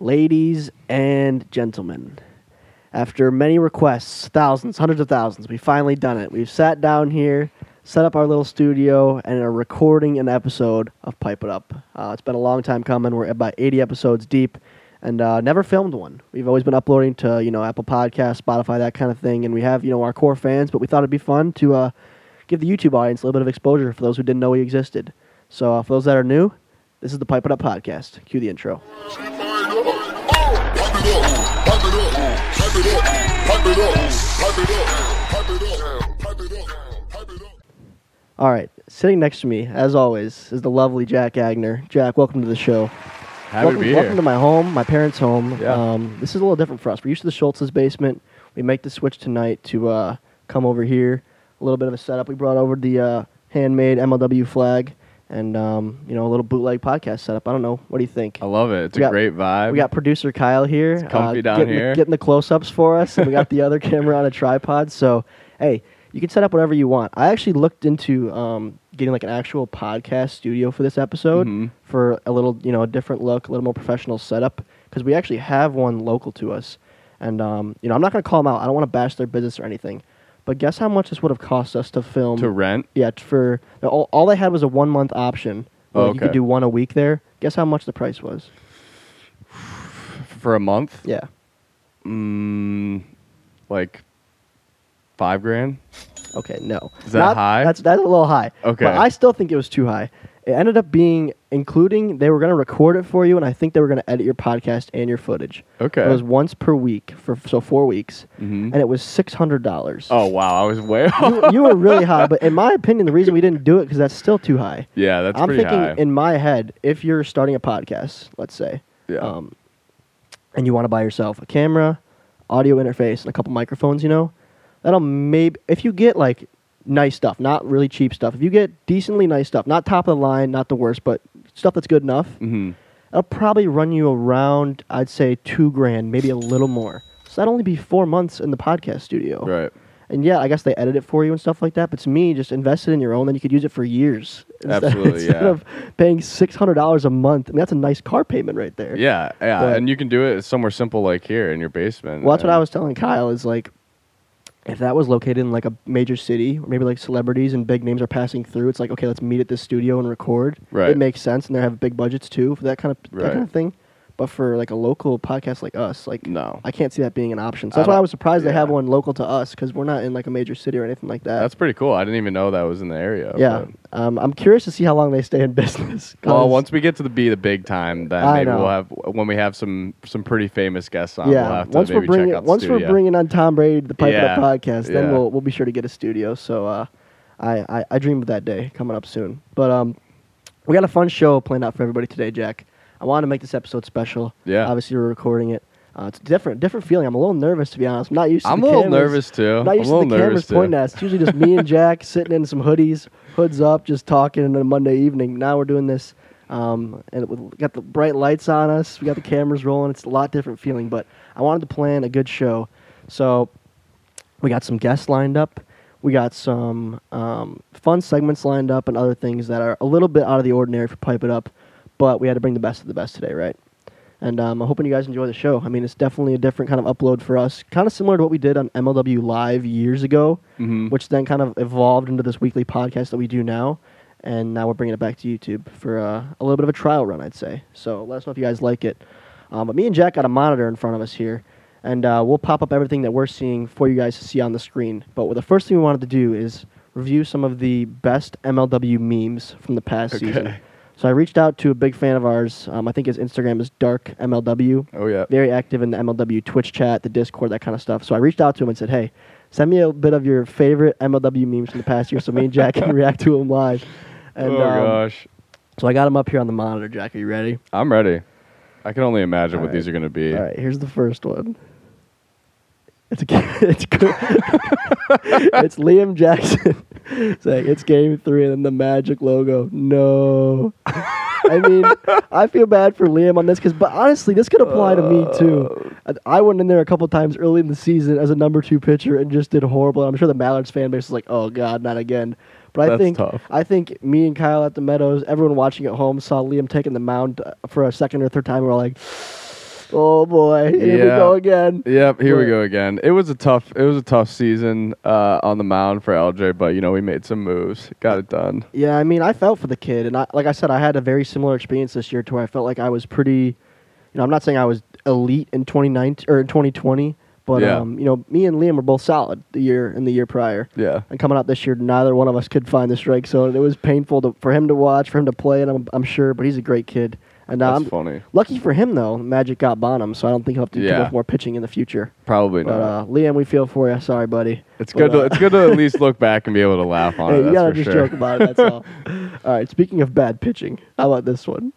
Ladies and gentlemen, after many requests, thousands, hundreds of thousands, we've finally done it. We've sat down here, set up our little studio, and are recording an episode of Pipe It Up. Uh, it's been a long time coming. We're about 80 episodes deep and uh, never filmed one. We've always been uploading to, you know, Apple Podcasts, Spotify, that kind of thing. And we have, you know, our core fans, but we thought it'd be fun to uh, give the YouTube audience a little bit of exposure for those who didn't know we existed. So uh, for those that are new, this is the Pipe It Up podcast. Cue the intro. All right, sitting next to me, as always, is the lovely Jack Agner. Jack, welcome to the show. Happy welcome, to be welcome here. to my home, my parents' home. Yeah. Um, this is a little different for us. We're used to the Schultz's basement. We make the switch tonight to uh, come over here. A little bit of a setup. We brought over the uh, handmade MLW flag and um, you know a little bootleg podcast setup. I don't know. What do you think? I love it. It's We a got- great vibe. We got producer Kyle here, uh, comfy down getting, here. The, getting the close-ups for us, and we got the other camera on a tripod. So, hey, you can set up whatever you want. I actually looked into um, getting like an actual podcast studio for this episode Mhm. for a little, you know, a different look, a little more professional setup, because we actually have one local to us. And um, you know, I'm not gonna call them out. I don't want to bash their business or anything. But guess how much this would have cost us to film? to rent. yeah, for all, all they had was a one month option. Oh, Like, You could do one a week there. Guess how much the price was? for a month. Yeah. Mm, like five grand. Okay, no. Is that Not- high? That's that's a little high. Okay. But I still think it was too high. It ended up being including they were going to record it for you, and I think they were going to edit your podcast and your footage. Okay. It was once per week for so four weeks, Mhm. and it was six hundred dollars. Oh wow, I was way. You, you were really high, but in my opinion, the reason we didn't do it because that's still too high. yeah, that's I'm pretty thinking high. in my head, if you're starting a podcast, let's say, yeah. um, and you want to buy yourself a camera, audio interface, and a couple microphones, you know, that'll maybe if you get like nice stuff, not really cheap stuff. If you get decently nice stuff, not top of the line, not the worst, but stuff that's good enough, hmm that'll probably run you around, I'd say two grand, maybe a little more. So that'd only be four months in the podcast studio. Right. And yeah, I guess they edit it for you and stuff like that. But to me, just invest it in your own, then you could use it for years. instead- Absolutely, Instead yeah. of paying six hundred dollars a month, I mean that's a nice car payment right there. Yeah, yeah, But- and you can do it somewhere simple like here in your basement. Well, that's what I was telling Kyle. Is like, if that was located in like a major city, or maybe like celebrities and big names are passing through, it's like okay, let's meet at this studio and record. Right. It makes sense, and they have big budgets too for that kind of that Right. kind of thing. But for like a local podcast like us, like No. I can't see that being an option. So that's why I was surprised they have one local to us because we're not in like a major city or anything like that. That's pretty cool. I didn't even know that was in the area. yeah. Um, I'm curious to see how long they stay in business. Well, once we get to the be the big time, then I maybe know. we'll have when we have some some pretty famous guests on. yeah, we'll have to once we're bringing check out the once we're bringing on Tom Brady the Pipe It Yeah, Up podcast, then yeah. we'll we'll be sure to get a studio. So uh, I, I I dream of that day coming up soon. But um, we got a fun show planned out for everybody today, Jack. I wanted to make this episode special. Yeah. obviously we're recording it. Uh, it's different, different feeling. I'm a little nervous to be honest. I'm not used to. I'm the a little cameras. nervous too. I'm not I'm used a little to the cameras too. pointing at us. It's usually just me and Jack sitting in some hoodies, hoods up, just talking on a Monday evening. Now we're doing this, um, and we got the bright lights on us. We got the cameras rolling. It's a lot different feeling, but I wanted to plan a good show, so we got some guests lined up. We got some um, fun segments lined up and other things that are a little bit out of the ordinary for Pipe It Up, but we had to bring the best of the best today, right? And um, I'm hoping you guys enjoy the show. I mean, it's definitely a different kind of upload for us, kind of similar to what we did on MLW Live years ago, Mhm. which then kind of evolved into this weekly podcast that we do now. And now we're bringing it back to YouTube for uh, a little bit of a trial run, I'd say. So let us know if you guys like it. Um, but me and Jack got a monitor in front of us here, and uh, we'll pop up everything that we're seeing for you guys to see on the screen. But what the first thing we wanted to do is review some of the best MLW memes from the past season. So I reached out to a big fan of ours. Um, I think his Instagram is Dark MLW. Oh yeah. Very active in the MLW Twitch chat, the Discord, that kind of stuff. So I reached out to him and said, "Hey, send me a bit of your favorite MLW memes from the past year, so me and Jack can react to them live." And, oh um, gosh. So I got him up here on the monitor. Jack, are you ready? I'm ready. I can only imagine All what right. these are going to be. All right, here's the first one. It's a, it's good. it's Liam Jackson saying it's game three, and then the magic logo. No, I mean I feel bad for Liam on this because, but honestly, this could apply to me too. I, I went in there a couple times early in the season as a number two pitcher and just did horrible. I'm sure the Mallards fan base is like, "Oh God, not again." But I That's think tough. I think me and Kyle at the Meadows, everyone watching at home saw Liam taking the mound uh, for a second or third time. We're like, "Oh boy, here we Yeah. go again." Yep, here we go again. It was a tough it was a tough season uh, on the mound for LJ, but you know, we made some moves. Got it done. Yeah, I mean, I felt for the kid, and I, like I said, I had a very similar experience this year to where I felt like I was pretty. You know, I'm not saying I was elite in 2019 or in 2020, but Yeah. um, you know, me and Liam were both solid the year and the year prior. Yeah. And coming out this year, neither one of us could find the strike zone. It was painful to, for him to watch, for him to play, and I'm, I'm sure, but he's a great kid. And uh, That's I'm funny. lucky for him though. Magic got Bonham, so I don't think he'll have to do Yeah. much more pitching in the future. Probably not. But not. uh, Liam, we feel for you. Sorry, buddy. it's But, good to uh, it's good to at least look back and be able to laugh on Hey, it. you gotta just sure. joke about it. That's all. all right. Speaking of bad pitching, how about this one?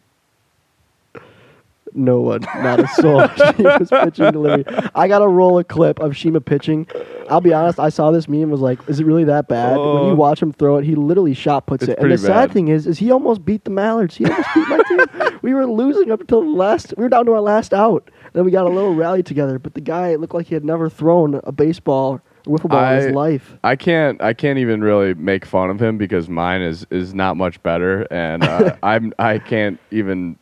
No one, not a soul. Shima's pitching delivery. I got to roll a clip of Shima pitching. I'll be honest. I saw this meme. and Was like, is it really that bad? when Oh. you watch him throw it, he literally shot puts It's it. And the pretty sad bad. thing is, is he almost beat the Mallards. He almost beat my team. We were losing up until the last. We were down to our last out. Then we got a little rally together. But the guy it looked like he had never thrown a baseball or wiffle ball in his life. I can't I can't even really make fun of him because mine is is not much better and uh, I'm I can't even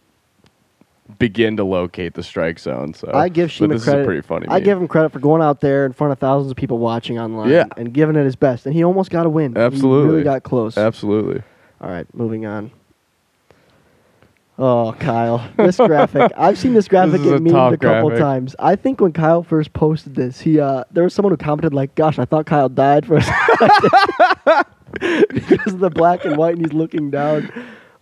begin to locate the strike zone. So I give Shima this credit. is a pretty funny. I meme. give him credit for going out there in front of thousands of people watching online Yeah. and giving it his best. And he almost got a win. He Absolutely. really got close. absolutely. All right, moving on. Oh, Kyle, this graphic. I've seen this graphic This is get memed a couple graphic. times. I think when Kyle first posted this, he uh, there was someone who commented like, "Gosh, I thought Kyle died for a second." because of the black and white, and he's looking down.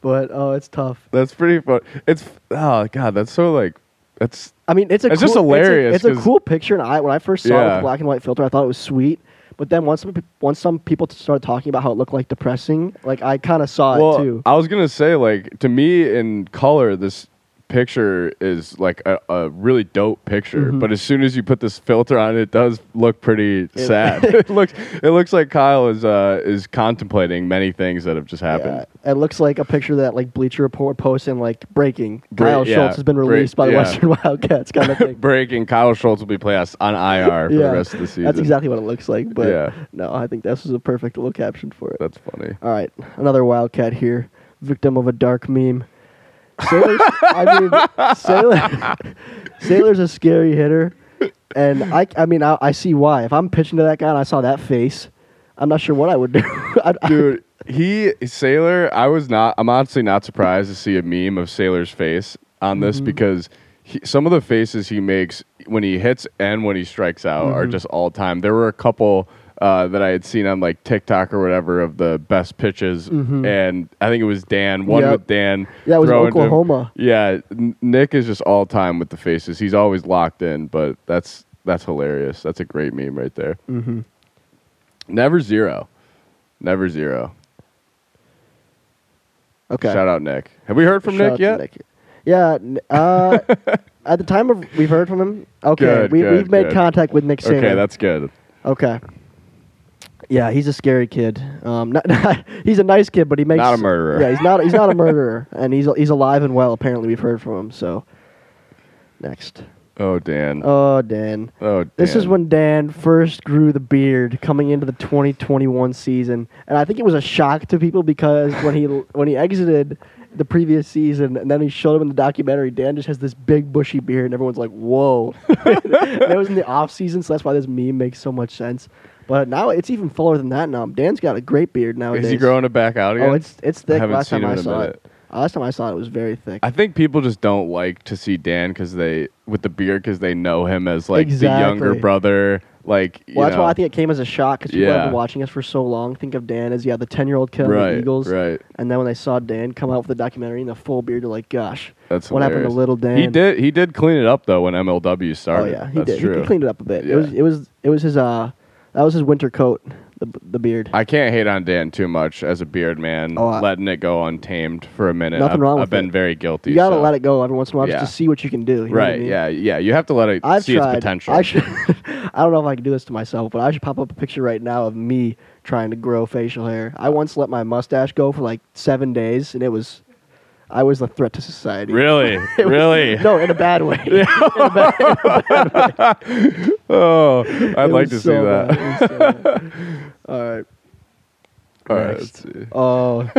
But oh, it's tough. That's pretty fun. It's oh god, that's so like that's I mean, it's a It's cool, just hilarious It's a, 'cause- cool picture, and I when I first saw it with the black and white filter, I thought it was sweet. But then once some, once some people started talking about how it looked like depressing, like I kind of saw well, it too. I was gonna say like to me in color this picture is like a, a really dope picture, Mhm. but as soon as you put this filter on, it does look pretty sad. it looks it looks like Kyle is uh is contemplating many things that have just happened. Yeah, it looks like a picture that like Bleacher Report posts in like breaking. Bre- Kyle yeah, Schultz has been bre- released by the yeah. Western Wildcats, kind of thing. Breaking Kyle Schultz will be placed on IR for the rest of the season. That's exactly what it looks like. But Yeah. no, I think this is a perfect little caption for it. That's funny. All right, another Wildcat here, victim of a dark meme. Saylor's, I mean, Saylor, Saylor's a scary hitter, and I, I mean, I, I see why. If I'm pitching to that guy and I saw that face, I'm not sure what I would do. I'd- Dude, he Saylor. I was not. I'm honestly not surprised to see a meme of Saylor's face on this Mhm. because he, some of the faces he makes when he hits and when he strikes out are Mhm. just all time. There were a couple uh, that I had seen on like TikTok or whatever of the best pitches, Mhm. and I think it was Dan. One Yep. with Dan. Yeah, it was. Oklahoma. Yeah, Nick is just all time with the faces. He's always locked in, but that's that's hilarious. That's a great meme right there. Mhm. Never zero. Never zero. Okay. Shout out Nick. Have we heard from Shout Nick yet? Nick. Yeah. Uh, at the time of we've heard from him. Okay, Good, we, we've made good. contact with Nick Saylor. Okay, that's good. okay. Yeah, he's a scary kid. Um, not, he's a nice kid, but he makes Not a murderer. Yeah, he's not. He's not a murderer, and he's he's alive and well. Apparently, we've heard from him. So, next. Oh Dan. Oh, Dan. oh, Dan. This is when Dan first grew the beard coming into the 2021 season, and I think it was a shock to people because when he when he exited the previous season and then he showed him in the documentary, Dan just has this big bushy beard, and everyone's like, "Whoa!" that was in the off season, so that's why this meme makes so much sense. But now it's even fuller than that. Now Dan's got a great beard nowadays. Is he growing it back out again? Oh, it's it's thick. last time I saw minute. it, uh, last time I saw it, it was very thick. I think people just don't like to see Dan because they with the beard because they know him as like the younger brother. Like you Well, that's know. why I think it came as a shock because people have Yeah. been watching us for so long. Think of Dan as yeah, the ten year old kid on right, the Eagles, right. and then when they saw Dan come out with the documentary and the full beard, they're like, "Gosh, That's what happened to hilarious. little Dan?" He did. He did clean it up though when MLW started. Oh started. yeah, he That's did. True. He cleaned it up a bit. It Yeah. was it was it was his uh that was his winter coat the the beard. I can't hate on Dan too much as a beard man, Oh, I- letting it go untamed for a minute. Nothing I've, wrong I've with been it. very guilty. you gotta so- let it go every once in a while Yeah. just to see what you can do. you know what I Right? mean? Yeah. Yeah. You have to let it I've see tried. its potential. I should. I don't know if I can do this to myself, but I should pop up a picture right now of me trying to grow facial hair. I once let my mustache go for like seven days, and it was, I was a threat to society. really? Was- really? No, in a bad way. Oh, I'd It like to see that. bad. It was so. All right. All right. Let's see. Oh,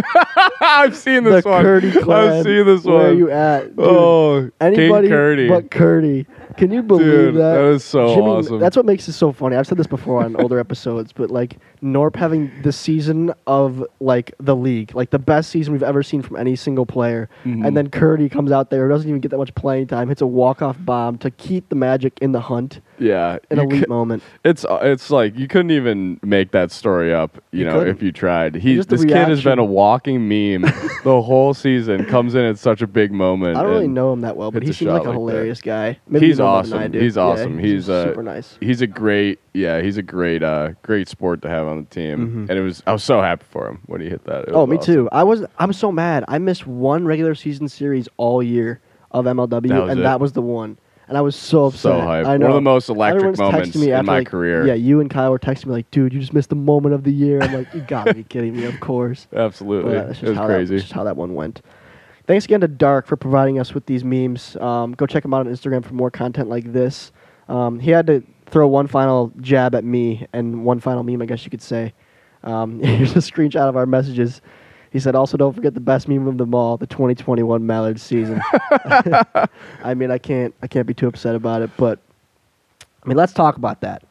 I've seen the this one. Curdy clan. I've seen this Where one. Where are you at? Dude, oh, Anybody King Curdy. but Curdy. Can you believe Dude, that? that is so Jimmy, awesome. That's what makes it so funny. I've said this before on older episodes, but like Norp having the season of like the league, like the best season we've ever seen from any single player, Mhm. and then Curdy comes out there, doesn't even get that much playing time, hits a walk off bomb to keep the Magic in the hunt, yeah, an elite cou- moment. It's uh, it's like you couldn't even make that story up, you, You know, couldn't. if you tried. He Just the this kid has been a walking meme the whole season. Comes in at such a big moment. I don't really know him that well, but he seems like shot a like that. hilarious guy. Maybe He's you know more than I awesome. He's Yeah, awesome. He's, uh, super nice. He's a great, yeah, he's a great, uh, great sport to have on the team. Mhm. And it was, I was so happy for him when he hit that. Oh, me awesome. too. I was. I'm so mad. I missed one regular season series all year of MLW, That and it. that was the one. And I was so upset. So hyped. I One know. of the most electric Everyone's moments me in my like- career. Yeah, you and Kyle were texting me like, "Dude, you just missed the moment of the year." I'm like, "You gotta be kidding me!" Of course. Absolutely. But that's it was crazy. That, that's just how that one went. Thanks again to Dark for providing us with these memes. Um, go check him out on Instagram for more content like this. Um, he had to throw one final jab at me and one final meme, I guess you could say. Um, here's a screenshot of our messages. He said, "Also, don't forget the best meme of them all: the 2021 Mallard season." I mean, I can't, I can't be too upset about it, but I mean, let's talk about that.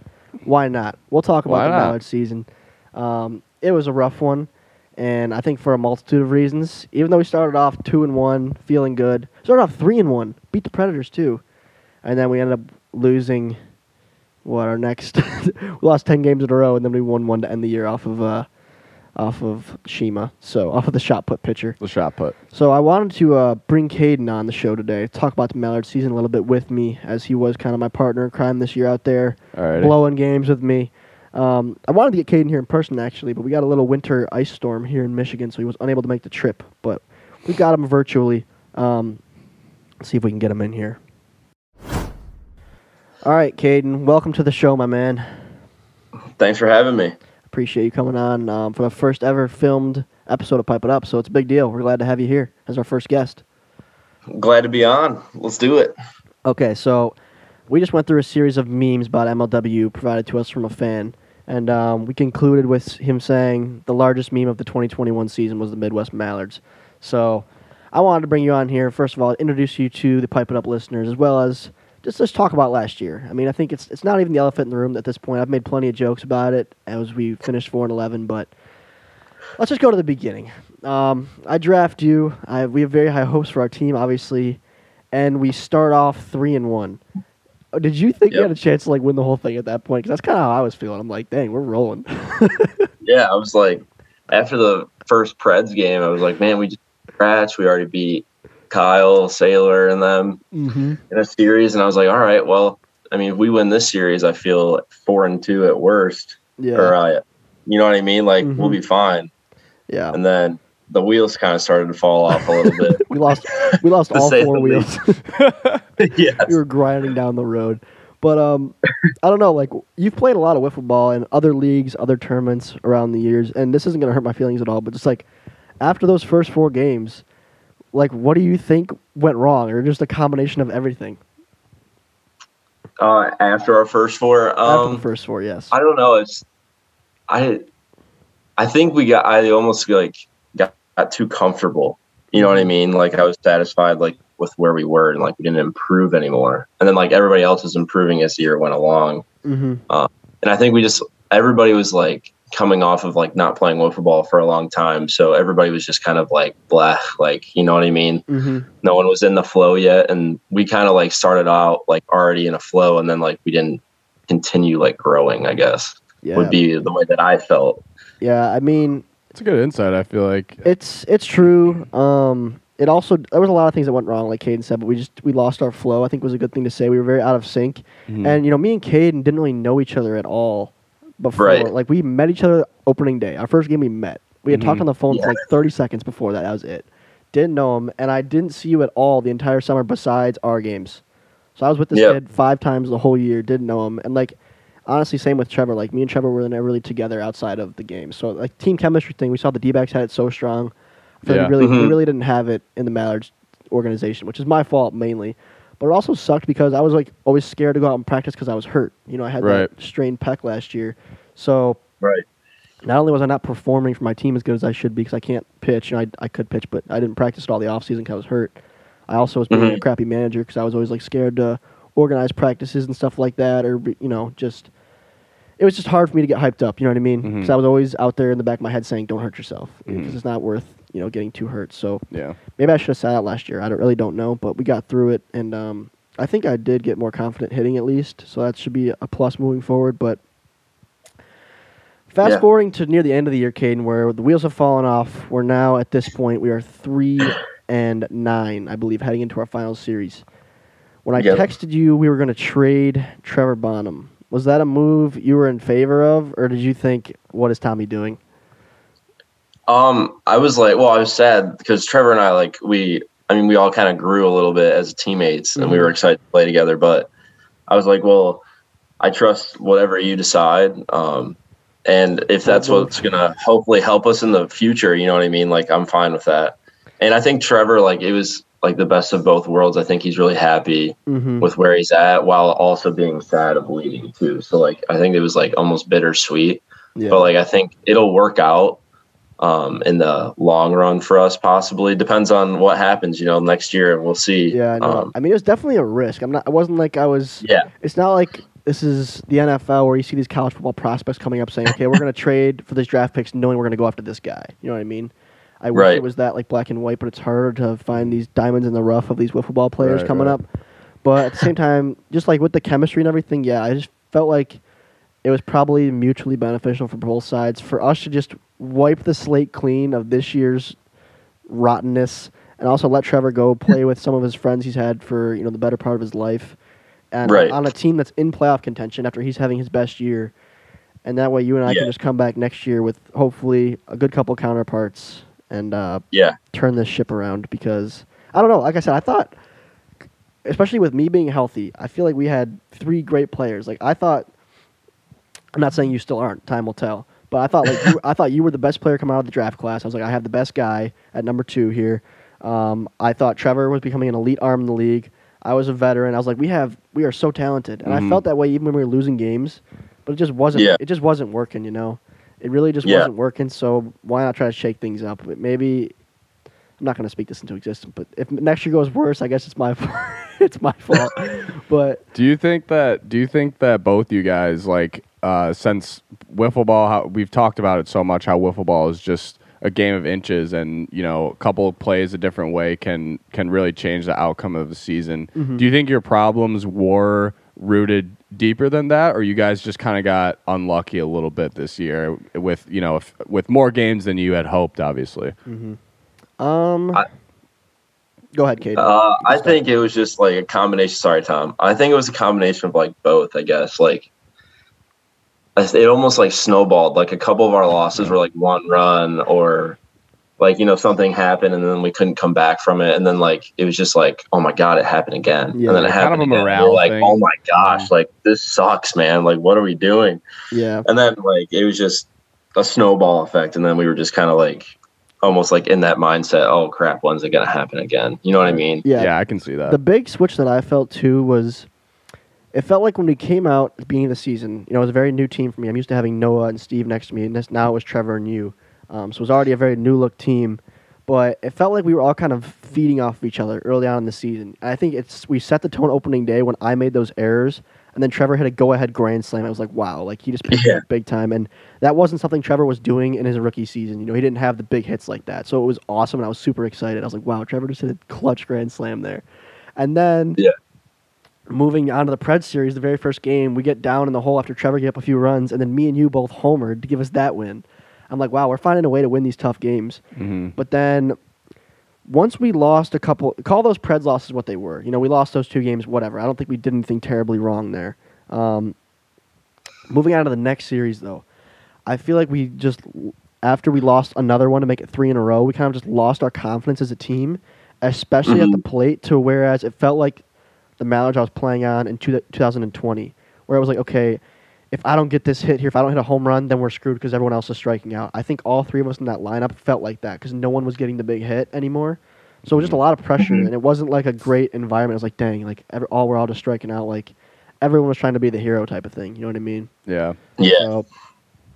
Why not? We'll talk about Why the not? Mallard season. Um, it was a rough one, and I think for a multitude of reasons. Even though we started off two and one, feeling good, started off three and one, beat the Predators too, and then we ended up losing. What our next? we lost ten games in a row, and then we won one to end the year off of uh, off of Shima. So off of the shot put pitcher. the shot put. So I wanted to uh, bring Caden on the show today, talk about the Mallard season a little bit with me, as he was kind of my partner in crime this year out there, Alrighty. blowing games with me. Um, I wanted to get Caden here in person actually, but we got a little winter ice storm here in Michigan, so he was unable to make the trip. But we got him virtually. Um, let's see if we can get him in here. All right, Caden, welcome to the show, my man. Thanks for having me. Appreciate you coming on um, for the first ever filmed episode of Pipe It Up. So it's a big deal. We're glad to have you here as our first guest. Glad to be on. Let's do it. Okay, so we just went through a series of memes about MLW provided to us from a fan, and um, we concluded with him saying the largest meme of the 2021 season was the Midwest Mallards. So I wanted to bring you on here first of all, introduce you to the Pipe It Up listeners, as well as just let's talk about last year. I mean, I think it's it's not even the elephant in the room at this point. I've made plenty of jokes about it as we finished four and eleven, but let's just go to the beginning. Um, I draft you. I, we have very high hopes for our team, obviously, and we start off three and one. Uh, Did you think you had a chance to like win the whole thing at that point? Because that's kind of how I was feeling. I'm like, dang, we're rolling. Yeah, I was like, after the first Preds game, I was like, man, we just scratched. We already beat Kyle, Saylor, and them mm-hmm. in a series. And I was like, all right, well, I mean, if we win this series, I feel four and two at worst. Yeah, Or, uh, you know what I mean? Like, we'll Mhm. be fine. yeah. And then the wheels kind of started to fall off a little bit. We lost. We lost all four wheels. yes. we were grinding down the road. But um, I don't know. Like you've played a lot of wiffle ball in other leagues, other tournaments around the years, and this isn't gonna hurt my feelings at all. But just like after those first four games, like what do you think went wrong, or just a combination of everything Uh, after our first four, after um, the first four? Yes. I don't know. It's I I think we got I almost like got, too comfortable. You know what I mean? Like I was satisfied like with where we were and like we didn't improve anymore. And then like everybody else was improving as the year went along. mm-hmm. And I think we just everybody was like coming off of like not playing wiffle ball for a long time. So everybody was just kind of like blah, like you know what I mean? Mm-hmm. No one was in the flow yet. And we kind of like started out like already in a flow and then like we didn't continue like growing, I guess. Yeah. Would be the way that I felt. yeah. I mean, It's a good insight. I feel like. It's it's true. Um, it also there was a lot of things that went wrong, like Caden said, but we just we lost our flow. I think was a good thing to say. We were very out of sync, Mhm. and you know, me and Caden didn't really know each other at all before. Right. Like we met each other opening day. Our first game we met. We had talked Mhm. on the phone Yeah. for like 30 seconds before that. That was it. Didn't know him, and I didn't see you at all the entire summer besides our games. So I was with this Yep. kid five times the whole year. Didn't know him, and like honestly, same with Trevor. Like me and Trevor were never really together outside of the game. So like team chemistry thing, we saw the D-backs had it so strong. I feel Yeah. we really we Mhm. really didn't have it in the Mallards organization, which is my fault mainly. But it also sucked because I was like always scared to go out and practice because I was hurt. You know, I had Right. that strained pec last year. So Right. not only was I not performing for my team as good as I should be because I can't pitch, you know, I, I could pitch, but I didn't practice at all the offseason because I was hurt. I also was being a Mhm. crappy manager because I was always like scared to organize practices and stuff like that, or you know, just it was just hard for me to get hyped up. You know what I mean? Because Mhm. I was always out there in the back of my head saying, "Don't hurt yourself," because Mhm. it's not worth you know getting too hurt. So Yeah. maybe I should have sat out last year. I don't, really don't know, but we got through it, and um, I think I did get more confident hitting at least. So that should be a plus moving forward. But fast Yeah. forwarding to near the end of the year, Caden, where the wheels have fallen off. We're now at this point. We are three and nine, I believe, heading into our final series. When I Yep. texted you, we were going to trade Trevor Bonham. Was that a move you were in favor of, or did you think, "What is Tommy doing"? Um, I was like, well, I was sad because Trevor and I, like, we, I mean, we all kind of grew a little bit as teammates and we Mhm. were excited to play together. But I was like, well, I trust whatever you decide. Um, and if that's what's going to hopefully help us in the future, you know what I mean? Like, I'm fine with that. And I think Trevor, like, it was like the best of both worlds. I think he's really happy Mm-hmm. with where he's at while also being sad of leaving, too. So, like, I think it was like almost bittersweet Yeah. but like I think it'll work out um, in the long run for us. Possibly depends on what happens. You know, next year and we'll see. Yeah, I. Um, I mean, it was definitely a risk. I'm not. I wasn't like I was. yeah, It's not like this is the NFL where you see these college football prospects coming up saying, "Okay, we're going to trade for these draft picks, knowing we're going to go after this guy." You know what I mean? I wish Right. it was that like black and white, but it's harder to find these diamonds in the rough of these wiffle ball players Right, coming right. up. But at the same time, just like with the chemistry and everything, yeah, I just felt like it was probably mutually beneficial for both sides for us to just wipe the slate clean of this year's rottenness and also let Trevor go play with some of his friends he's had for you know the better part of his life, and Right. on a team that's in playoff contention after he's having his best year, and that way you and I Yeah. can just come back next year with hopefully a good couple counterparts and uh, yeah, turn this ship around because I don't know. Like I said, I thought, especially with me being healthy, I feel like we had three great players. Like I thought, I'm not saying you still aren't. Time will tell. But I thought like you, I thought you were the best player coming out of the draft class. I was like, I have the best guy at number two here. Um, I thought Trevor was becoming an elite arm in the league. I was a veteran. I was like, we have, we are so talented, and I Mhm. felt that way even when we were losing games. But it just wasn't. Yeah. It just wasn't working. You know, it really just Yeah. wasn't working. So why not try to shake things up? But maybe I'm not going to speak this into existence. But if next year goes worse, I guess it's my it's my fault. but Do you think that? Do you think that both you guys like uh, since wiffle ball? How we've talked about it so much. How wiffle ball is just a game of inches, and you know, a couple of plays a different way can can really change the outcome of the season. Mhm. Do you think your problems were rooted deeper than that, or you guys just kind of got unlucky a little bit this year with you know if, with more games than you had hoped? Obviously, um, I- go ahead, Kate. uh, I think it was just like a combination. Sorry, Tom. I think it was a combination of like both. I guess like it almost like snowballed. Like a couple of our losses were like one run or like you know something happened and then we couldn't come back from it and then like it was just like oh my god it happened again Yeah. and then it Kind of happened a again. morale We're like thing. oh my gosh like this sucks man like what are we doing yeah, and then like it was just a snowball effect and then we were just kind of like almost like in that mindset oh crap when's it gonna happen again you know what i mean yeah. yeah, I can see that. The big switch that I felt too was it felt like when we came out at the beginning of the season, you know, it was a very new team for me. I'm used to having Noah and Steve next to me, and this, now it was Trevor and you. Um, so it was already a very new look team. But it felt like we were all kind of feeding off of each other early on in the season. I think it's we set the tone opening day when I made those errors, and then Trevor hit a go-ahead grand slam. I was like, wow, like he just picked Yeah. up big time, and that wasn't something Trevor was doing in his rookie season. You know, he didn't have the big hits like that, so it was awesome, and I was super excited. I was like, wow, Trevor just hit a clutch grand slam there, and then Yeah. moving on to the Pred series, the very first game, we get down in the hole after Trevor gave up a few runs, and then me and you both homered to give us that win. I'm like, wow, we're finding a way to win these tough games. hmm But then once we lost a couple, call those Preds losses what they were. You know, we lost those two games, whatever. I don't think we did anything terribly wrong there. Um, Moving on to the next series, though, I feel like we just after we lost another one to make it three in a row, we kind of just lost our confidence as a team, especially at the plate. To whereas it felt like the Mallards I was playing on in two, 2020, where it was like, okay, if I don't get this hit here, if I don't hit a home run, then we're screwed because everyone else is striking out. I think all three of us in that lineup felt like that because no one was getting the big hit anymore. So it was just a lot of pressure, and it wasn't like a great environment. It was like, dang, like every, all we're all just striking out. Like everyone was trying to be the hero type of thing. You know what I mean? Yeah. Yeah, So,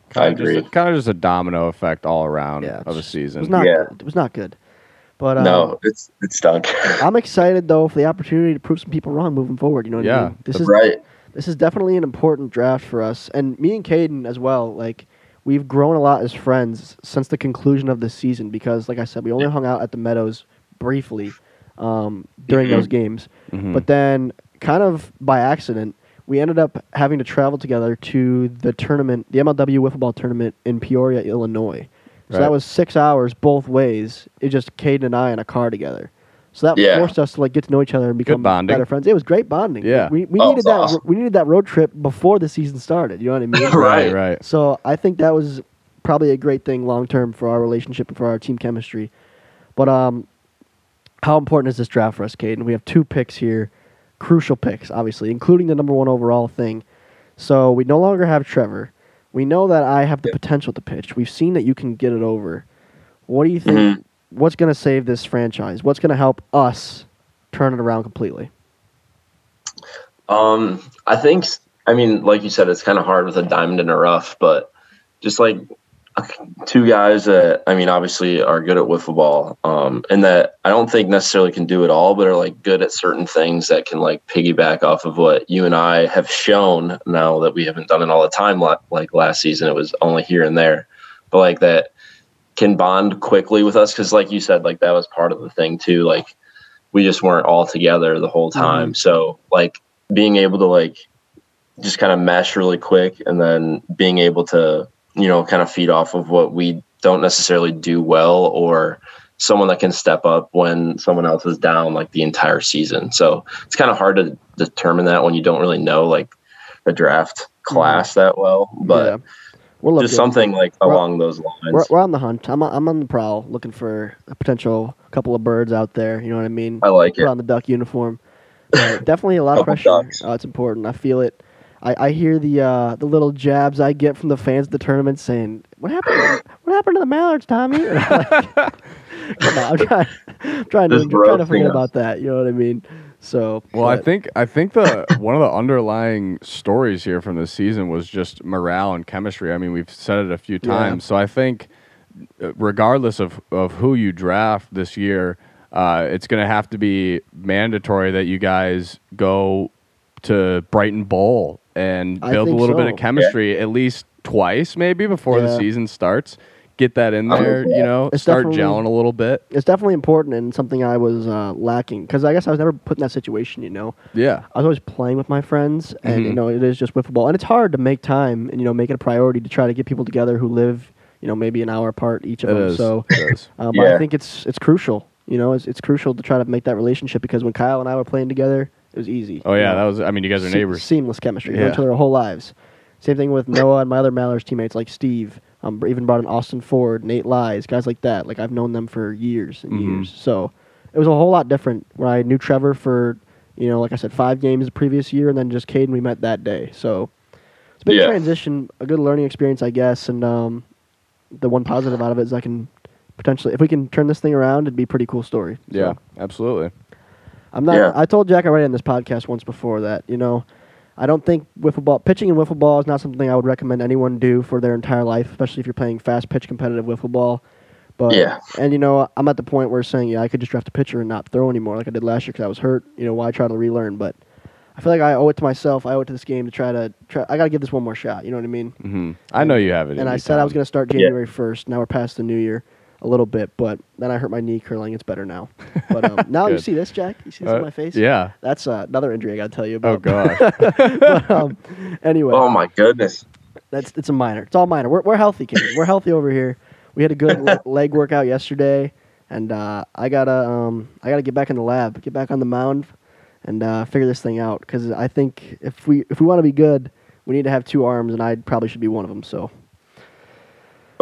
I Kinda just- agree. Kind of just a domino effect all around yeah, of a season. It was not. Yeah. Good. It was not good. But uh, no, it's it stunk. I'm excited though for the opportunity to prove some people wrong moving forward. You know what I Yeah, mean? This is right. This is definitely an important draft for us, and me and Caden as well. Like we've grown a lot as friends since the conclusion of this season because, like I said, we only hung out at the Meadows briefly um, during those games, Mhm. but then kind of by accident. We ended up having to travel together to the tournament, the MLW wiffle ball tournament in Peoria, Illinois. So Right. that was six hours both ways. It just Caden and I in a car together. So that Yeah. forced us to like get to know each other and become better friends. It was great bonding. Yeah. we, we Oh, needed that. awesome. We needed that road trip before the season started. You know what I mean? Right. right. So I think that was probably a great thing long term for our relationship and for our team chemistry. But um, how important is this draft for us, Caden? We have two picks here, crucial picks, obviously, including the number one overall thing. So we no longer have Trevor. We know that I have the Yep. potential to pitch. We've seen that you can get it over. What do you think? Mhm. What's going to save this franchise? What's going to help us turn it around completely? Um, I think, I mean, like you said, it's kind of hard with a diamond in a rough, but just like two guys that, I mean, obviously are good at wiffle ball, um, and that I don't think necessarily can do it all, but are like good at certain things that can like piggyback off of what you and I have shown now that we haven't done it all the time. Like, like last season, it was only here and there, but like that can bond quickly with us. Cause like you said, like that was part of the thing too. Like we just weren't all together the whole time. Mm-hmm. So like being able to like just kind of mesh really quick and then being able to you know kind of feed off of what we don't necessarily do well or someone that can step up when someone else is down like the entire season so it's kind of hard to determine that when you don't really know like the draft mm-hmm. class that well but Yeah. Looking. just something like We're- along those lines We're, we're on the hunt. I'm on, I'm on the prowl, looking for a potential couple of birds out there. You know what I mean? i like Put it on the duck uniform. Uh, definitely a lot of pressure. Uh, it's important. I feel it. I, I hear the uh, the little jabs I get from the fans at the tournament saying, "What happened? what happened to the Mallards, Tommy?" I'm like, Come on, I'm trying, I'm trying to I'm trying to forget us. about that. You know what I mean? So Well, I think I think the one of the underlying stories here from this season was just morale and chemistry. I mean, we've said it a few Yeah. times. So I think, uh, regardless of of who you draft this year, uh, it's going to have to be mandatory that you guys go to Brighton Bowl and build a little bit of chemistry at least twice, maybe before the season starts. Get that in I hope there, you know, It's start definitely- gelling a little bit. it's definitely important and something I was uh, lacking because I guess I was never put in that situation. You know, Yeah, I was always playing with my friends, and you Mhm. know, it is just wiffle ball, and it's hard to make time and you know make it a priority to try to get people together who live you know maybe an hour apart each of it them. is. So It is. um, but I think it's it's crucial. You know, it's, it's crucial to try to make that relationship because when Kyle and I were playing together, it was easy. Oh you yeah, know. that was. I mean, you guys are Se- neighbors. seamless chemistry. We know Yeah. each other our whole lives. Same thing with Noah and my other Mallards teammates like Steve. Um, even brought in Austin Ford, Nate Lies, guys like that. Like I've known them for years and Mhm. years. So it was a whole lot different when I knew Trevor for, you know, like I said, five games the previous year, and then just Caden we met that day. So it's a big Yeah. transition, a good learning experience, I guess. And um, the one positive out of it is I can potentially, if we can turn this thing around, it'd be a pretty cool story. So- Yeah, absolutely. I'm not. Yeah. I told Jack already on this podcast once before that you know, I don't think wiffle ball pitching in wiffle ball is not something I would recommend anyone do for their entire life, especially if you're playing fast pitch competitive wiffle ball. But Yeah. and you know, I'm at the point where saying, yeah, I could just draft a pitcher and not throw anymore like I did last year because I was hurt. You know, why try to relearn? But I feel like I owe it to myself. I owe it to this game to try to try. I got to give this one more shot. You know what I mean? Mm-hmm. I know you have it. And I you, said I was going to start Yeah. January 1st. Now we're past the new year a little bit, but then I hurt my knee curling. It's better now. But um, now you see this, Jack? You see this Uh, on my face? Yeah. That's uh, another injury I got to tell you Oh about. gosh. but, um, anyway, oh my goodness that's it's a minor. It's all minor. We're we're healthy, kids. We're healthy over here. We had a good le- leg workout yesterday, and uh, I gotta um I gotta get back in the lab, get back on the mound, and uh, figure this thing out. Because I think if we if we want to be good, we need to have two arms, and I probably should be one of them. So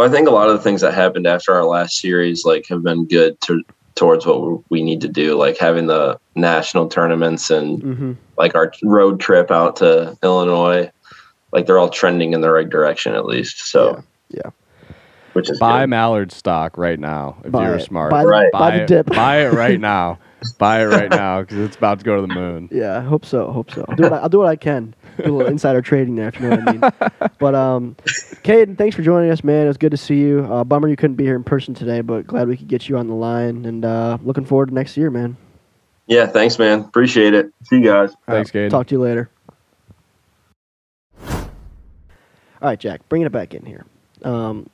But I think a lot of the things that happened after our last series like have been good to towards what we need to do, like having the national tournaments and mhm. like our road trip out to Illinois. Like they're all trending in the right direction at least. So Yeah, yeah. which is Buy good. Mallard stock right now if Buy you're it. smart. Buy, Right. buy buy the it, dip. buy it right now. buy it right now because it's about to go to the moon. Yeah, I hope so. Hope so. I'll do what I, I'll do what I can. Do a little insider trading there, if you know what I mean. but um, Caden, thanks for joining us, man. It was good to see you. Uh, bummer you couldn't be here in person today, but glad we could get you on the line. And uh, looking forward to next year, man. Yeah, thanks, man. Appreciate it. See you guys. Thanks, All right, Caden. Talk to you later. All right, Jack, bringing it back in here. Um,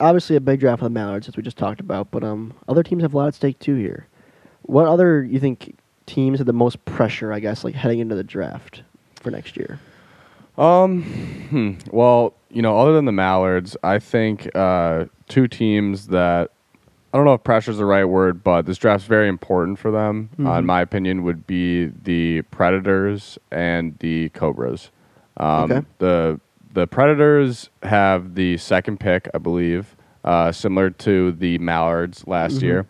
obviously, a big draft for the Mallards, as we just talked about, but um, other teams have a lot at stake too here. What other you think teams have the most pressure? I guess like heading into the draft for next year. Um, hmm, well, you know, other than the Mallards, I think uh, two teams that I don't know if pressure is the right word, but this draft's very important for them, uh, in Mhm. my opinion, would be the Predators and the Cobras. Um, Okay. The the Predators have the second pick, I believe, uh, similar to the Mallards last Mhm. year.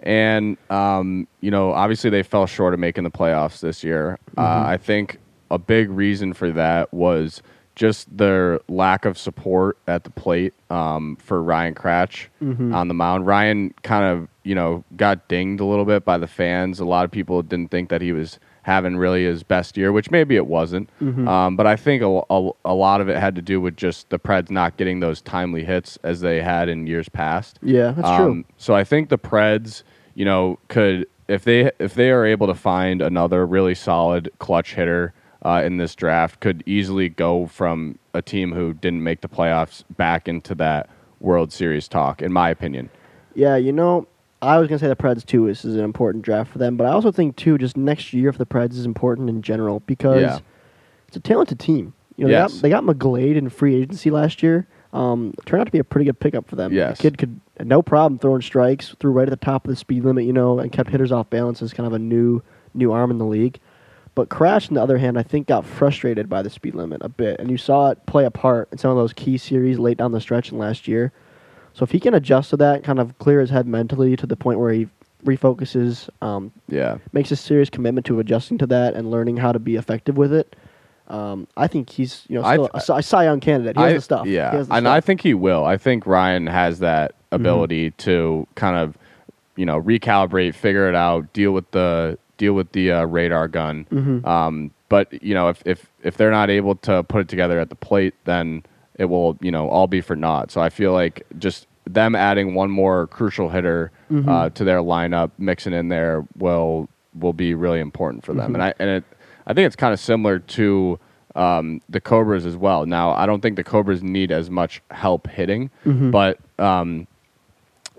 And um, you know, obviously they fell short of making the playoffs this year. Uh, Mhm. I think a big reason for that was just their lack of support at the plate um, for Ryan Cratch Mhm. on the mound. Ryan kind of you know got dinged a little bit by the fans. A lot of people didn't think that he was having really his best year, which maybe it wasn't. Mhm. Um, but I think a, a, a lot of it had to do with just the Preds not getting those timely hits as they had in years past. Yeah, that's Um, true. So I think the Preds, you know, could if they if they are able to find another really solid clutch hitter uh, in this draft, could easily go from a team who didn't make the playoffs back into that World Series talk, in my opinion. Yeah, you know, I was gonna say the Preds too. This is an important draft for them, but I also think too, just next year for the Preds is important in general because Yeah. it's a talented team. You know, Yes. they got they got McGlade in free agency last year. Um, turned out to be a pretty good pickup for them. Yes. the kid could no problem throwing strikes, threw right at the top of the speed limit, you know, and kept hitters off balance as kind of a new new arm in the league. But Crash, on the other hand, I think got frustrated by the speed limit a bit, and you saw it play a part in some of those key series late down the stretch in last year. So if he can adjust to that, kind of clear his head mentally to the point where he refocuses, um, Yeah. makes a serious commitment to adjusting to that and learning how to be effective with it, um, I think he's you know I still th- a Cy- Cy Young candidate. He has I- the stuff. Yeah, He has the and I stuff. Mm-hmm. think he will. I think Ryan has that ability to kind of, you know, recalibrate, figure it out, deal with the deal with the uh, radar gun. Mhm. Um, but you know, if if if they're not able to put it together at the plate, then it will you know all be for naught. So I feel like just them adding one more crucial hitter Mm-hmm. uh, to their lineup, mixing in there will will be really important for Mm-hmm. them. And I and it, I think it's kind of similar to um, the Cobras as well. Now I don't think the Cobras need as much help hitting, Mm-hmm. but um,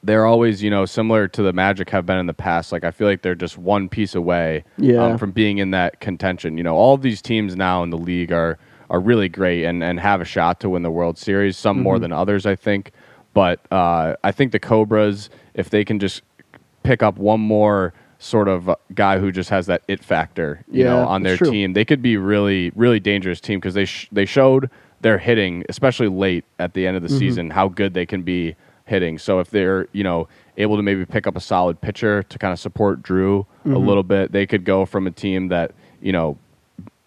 they're always you know similar to the Magic have been in the past. Like I feel like they're just one piece away Yeah. um, from being in that contention. You know, all of these teams now in the league are are really great and, and have a shot to win the World Series. Some Mm-hmm. more than others, I think. But uh, I think the Cobras, if they can just pick up one more sort of guy who just has that it factor, you Yeah, know, on their true. team, they could be really really dangerous team because they sh- they showed their hitting, especially late at the end of the Mm-hmm. season, how good they can be hitting. So if they're you know able to maybe pick up a solid pitcher to kind of support Drew Mm-hmm. a little bit, they could go from a team that you know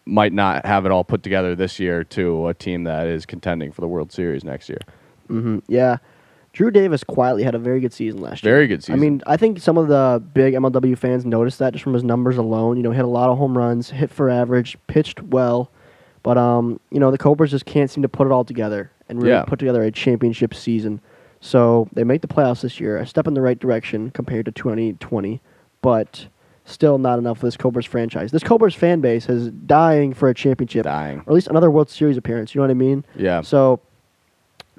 might not have it all put together this year to a team that is contending for the World Series next year. hmm Yeah. Drew Davis quietly had a very good season last year. Very good season. I mean, I think some of the big MLW fans noticed that just from his numbers alone. You know, hit a lot of home runs, hit for average, pitched well, but um, you know, the Cobras just can't seem to put it all together and really Yeah. put together a championship season. So they make the playoffs this year, a step in the right direction compared to 2020, but still not enough for this Cobras franchise. This Cobras fan base is dying for a championship, dying. or at least another World Series appearance. You know what I mean? Yeah. So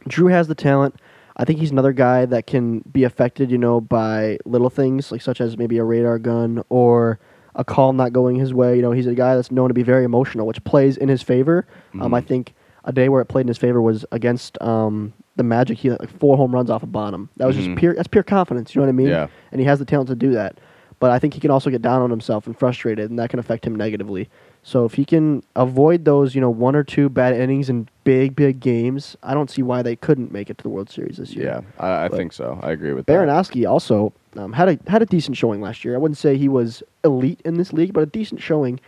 Drew has the talent. I think he's another guy that can be affected, you know, by little things like such as maybe a radar gun or a call not going his way. You know, he's a guy that's known to be very emotional, which plays in his favor. Um, Mhm. I think a day where it played in his favor was against um, the Magic. He had like four home runs off of Bonham. That was Mhm. just pure. That's pure confidence. You know what I mean? Yeah. And he has the talent to do that. but I think he can also get down on himself and frustrated, and that can affect him negatively. So if he can avoid those, you know, one or two bad innings in big, big games, I don't see why they couldn't make it to the World Series this year. Yeah, I, I think so. I agree with that. Baranowski also um, had a had a decent showing last year. I wouldn't say he was elite in this league, but a decent showing,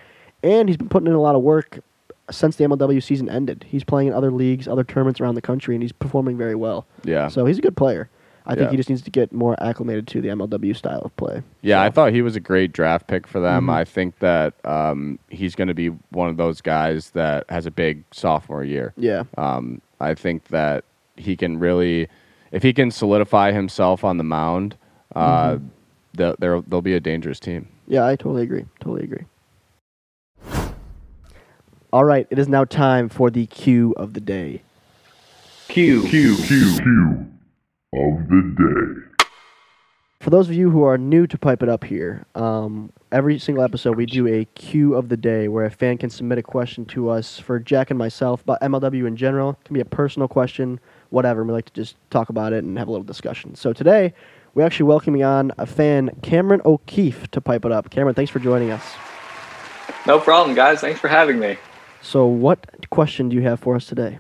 and he's been putting in a lot of work since the MLW season ended. He's playing in other leagues, other tournaments around the country, and he's performing very well. Yeah. So he's a good player. I think Yeah. he just needs to get more acclimated to the MLW style of play. Yeah, I thought he was a great draft pick for them. Mhm. I think that um, he's going to be one of those guys that has a big sophomore year. Yeah. Um, I think that he can really, if he can solidify himself on the mound, uh, Mm-hmm. they'll, they'll, they'll be a dangerous team. Yeah, I totally agree. Totally agree. All right, it is now time for the cue of the day. Q. Q. Q. Q of the day. For those of you who are new to Pipe It Up here, um, every single episode we do a cue of the day where a fan can submit a question to us for Jack and myself about MLW in general. It can be a personal question, whatever. We like to just talk about it and have a little discussion. So today, we're actually welcoming on a fan, Cameron O'Keefe, to Pipe It Up. Cameron, thanks for joining us. No problem, guys. Thanks for having me. So, what question do you have for us today?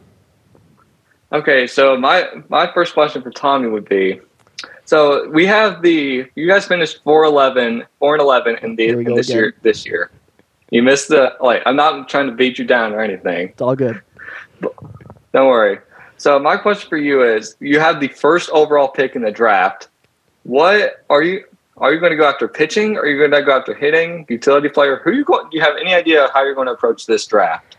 Okay, so my my first question for Tommy would be, so we have the you guys finished 4-11, 4 and 11 in the in this again. year this year. You missed the like. I'm not trying to beat you down or anything. It's all good. Don't worry. So my question for you is: You have the first overall pick in the draft. What are you? Are you going to go after pitching? Or are you going to go after hitting, utility player? Who are you going? Do you have any idea how you're going to approach this draft?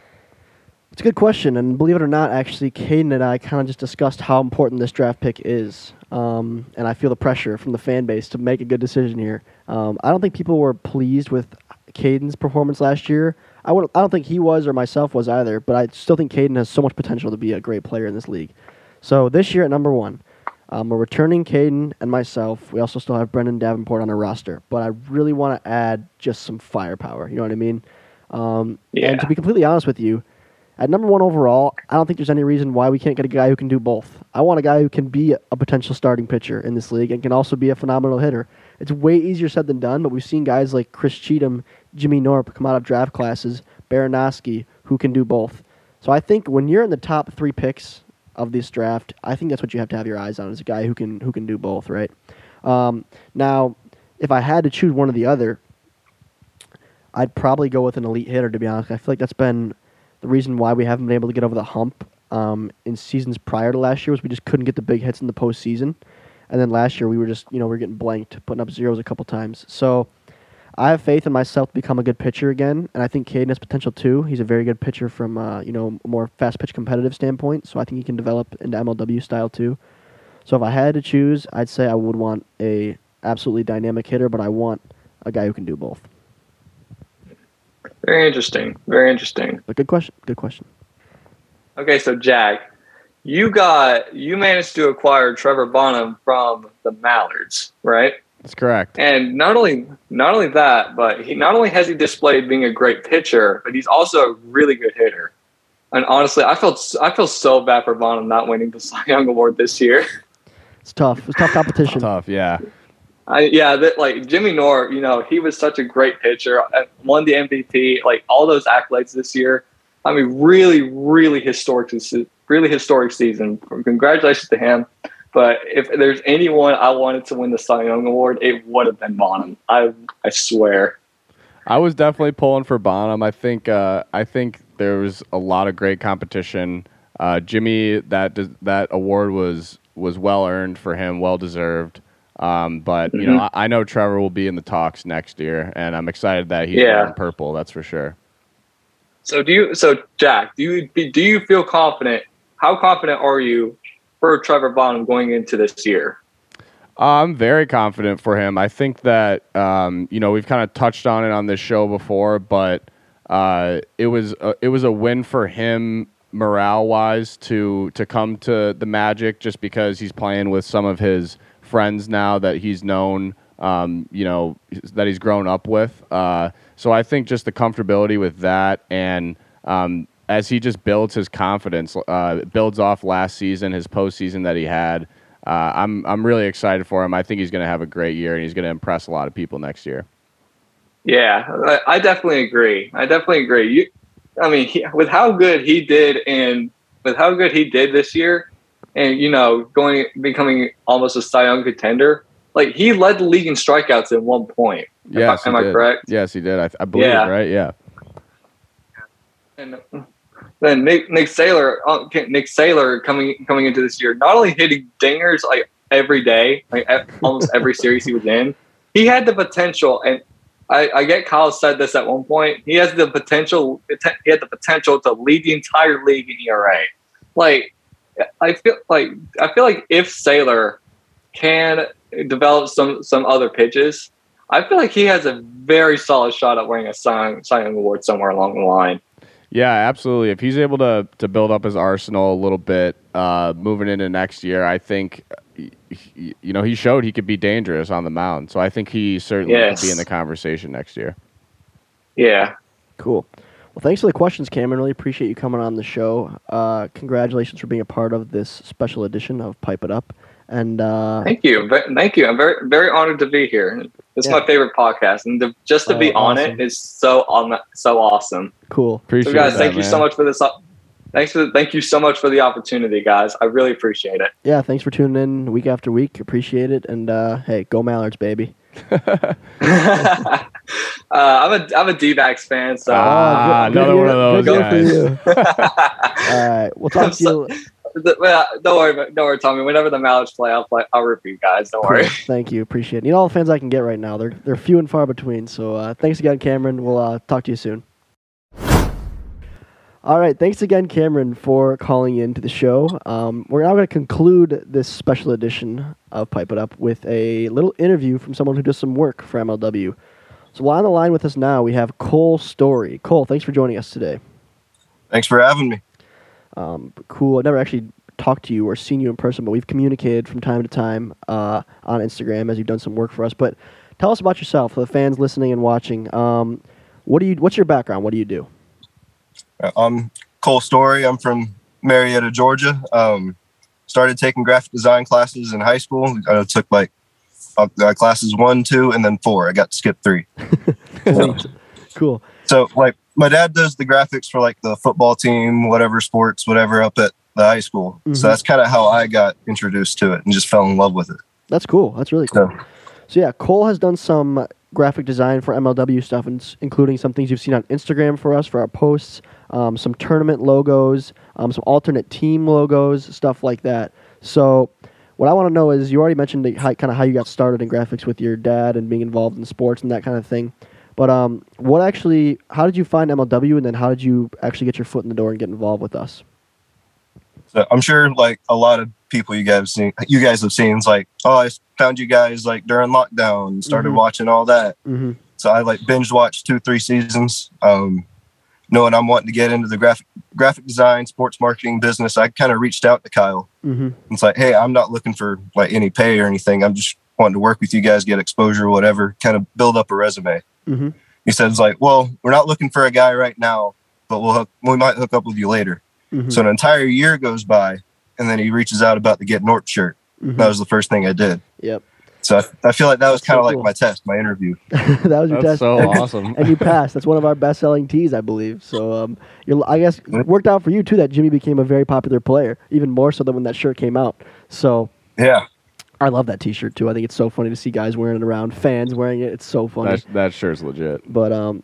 It's a good question, and believe it or not, actually, Caden and I kind of just discussed how important this draft pick is, um, and I feel the pressure from the fan base to make a good decision here. Um, I don't think people were pleased with Caden's performance last year. I would, I don't think he was or myself was either, but I still think Caden has so much potential to be a great player in this league. So this year at number one, um, we're returning Caden and myself. We also still have Brendan Davenport on our roster, but I really want to add just some firepower. You know what I mean? Um, Yeah. And to be completely honest with you, at number one overall, I don't think there's any reason why we can't get a guy who can do both. I want a guy who can be a potential starting pitcher in this league and can also be a phenomenal hitter. It's way easier said than done, but we've seen guys like Chris Cheatham, Jimmy Norp come out of draft classes, Baranowski, who can do both. So I think when you're in the top three picks of this draft, I think that's what you have to have your eyes on is a guy who can who can do both, right? Um, now, if I had to choose one or the other, I'd probably go with an elite hitter. To be honest, I feel like that's been the reason why we haven't been able to get over the hump um, in seasons prior to last year was we just couldn't get the big hits in the postseason, and then last year we were just you know we are getting blanked, putting up zeros a couple times. So I have faith in myself to become a good pitcher again, and I think Caden has potential too. He's a very good pitcher from uh, you know a more fast pitch competitive standpoint, so I think he can develop into MLW style too. So if I had to choose, I'd say I would want a absolutely dynamic hitter, but I want a guy who can do both. Very interesting. Very interesting. But good question. Good question. Okay, so Jack, you got you managed to acquire Trevor Bonham from the Mallards, right? That's correct. And not only not only that, but he not only has he displayed being a great pitcher, but he's also a really good hitter. And honestly, I felt I feel so bad for Bonham not winning the Cy Young Award this year. It's tough. It's tough competition. Tough, yeah. I, yeah, that like Jimmy Norp, you know, he was such a great pitcher, uh, won the MVP, like all those accolades this year. I mean, really, really historic, se- really historic season. Congratulations to him. But if there's anyone I wanted to win the Cy Young Award, it would have been Bonham. I I swear. I was definitely pulling for Bonham. I think uh, I think there was a lot of great competition. Uh, Jimmy, that that award was was well earned for him, well deserved. Um, but you know, I, I know Trevor will be in the talks next year, and I'm excited that he's Yeah. wearing purple. That's for sure. So do you? So Jack, do you do you feel confident? How confident are you for Trevor Bonham going into this year? I'm very confident for him. I think that um, you know we've kind of touched on it on this show before, but uh, it was a, it was a win for him morale wise to to come to the Magic just because he's playing with some of his friends now that he's known, um, you know, that he's grown up with. Uh, so I think just the comfortability with that and um, as he just builds his confidence, uh, builds off last season, his postseason that he had. uh, I'm I'm really excited for him. I think he's going to have a great year and he's going to impress a lot of people next year. Yeah, I, I definitely agree. I definitely agree. You, I mean, he, with how good he did and with how good he did this year, and you know, going becoming almost a Cy Young contender, like he led the league in strikeouts at one point. Yes, am I correct? Yes, he did. I, I believe Yeah. right. Yeah. And then Nick Nick Saylor, uh, Nick Saylor coming coming into this year, not only hitting dingers like every day, like almost every series he was in, he had the potential. And I, I get Kyle said this at one point. He has the potential. He had the potential to lead the entire league in ERA. Like I feel like I feel like if Saylor can develop some some other pitches, I feel like he has a very solid shot at winning a Cy Young Cy Young award somewhere along the line. Yeah, absolutely. If he's able to to build up his arsenal a little bit, uh, moving into next year, I think, y- y- you know, he showed he could be dangerous on the mound. So I think he certainly Yes. could be in the conversation next year. Yeah. Cool. Well, thanks for the questions, Cameron. Really appreciate you coming on the show. Uh, congratulations for being a part of this special edition of Pipe It Up. And uh, Thank you. Thank you. I'm very very honored to be here. It's Yeah. my favorite podcast, and to, just to Oh, be on awesome. it is so on so awesome. cool. Appreciate So, guys, that, thank you so much for this. Thanks for thank you so much for the opportunity, guys. I really appreciate it. Yeah, thanks for tuning in week after week. Appreciate it. And uh, hey, go Mallards, baby. uh, I'm a I'm a D-backs fan, so Ah, Oh, another one of year- those good year for guys. you. All right, we'll talk to you. The- well, don't worry, about- don't worry, Tommy. Whenever the Mallards play, I'll play. I'll root for you guys. Don't worry. Thank you. Appreciate it. Need all the fans I can get right now. They're they're few and far between. So uh, thanks again, Cameron. We'll uh, talk to you soon. All right. Thanks again, Cameron, for calling in to the show. Um, we're now going to conclude this special edition of Pipe It Up with a little interview from someone who does some work for MLW. So while on the line with us now, we have Cole Story. Cole, thanks for joining us today. Thanks for having me. Um, cool. I've never actually talked to you or seen you in person, but we've communicated from time to time uh, on Instagram as you've done some work for us. But tell us about yourself for the fans listening and watching. Um, what do you? What's your background? What do you do? Uh, I'm Cole Story. I'm from Marietta, Georgia. Um, started taking graphic design classes in high school. I took like uh, classes one, two, and then four. I got to skip three. Cool. So, like, my dad does the graphics for like the football team, whatever sports, whatever, up at the high school. Mhm. So that's kind of how I got introduced to it and just fell in love with it. That's cool. That's really cool. So, So yeah, Cole has done some graphic design for MLW stuff, and including some things you've seen on Instagram for us for our posts, um, some tournament logos, um, some alternate team logos, stuff like that. So what I want to know is, you already mentioned the, how, kind of how you got started in graphics with your dad and being involved in sports and that kind of thing. But um, what actually, how did you find MLW, and then how did you actually get your foot in the door and get involved with us? so I'm sure like a lot of people you guys have seen, you guys have seen, it's like, oh, I found you guys like during lockdown, and started Mhm. watching all that. Mm-hmm. So I like binge watched two, three seasons. Um, knowing I'm wanting to get into the graphic graphic design, sports marketing business, I kind of reached out to Kyle. Mm-hmm. It's like, hey, I'm not looking for like any pay or anything. I'm just wanting to work with you guys, get exposure, whatever, kind of build up a resume. Mm-hmm. He said, it's like, well, we're not looking for a guy right now, but we'll hook, we might hook up with you later. Mm-hmm. So an entire year goes by, and then he reaches out about the Get Norp shirt. Mhm. That was the first thing I did. Yep. So I, I feel like that was That's kind so of like cool. my test, my interview. that was your test. That's so awesome. and you passed. That's one of our best-selling tees, I believe. So, um, you're, I guess it worked out for you too that Jimmy became a very popular player, even more so than when that shirt came out. So, Yeah. I love that T-shirt too. I think it's so funny to see guys wearing it around, fans wearing it. It's so funny. That that shirt's legit. But um,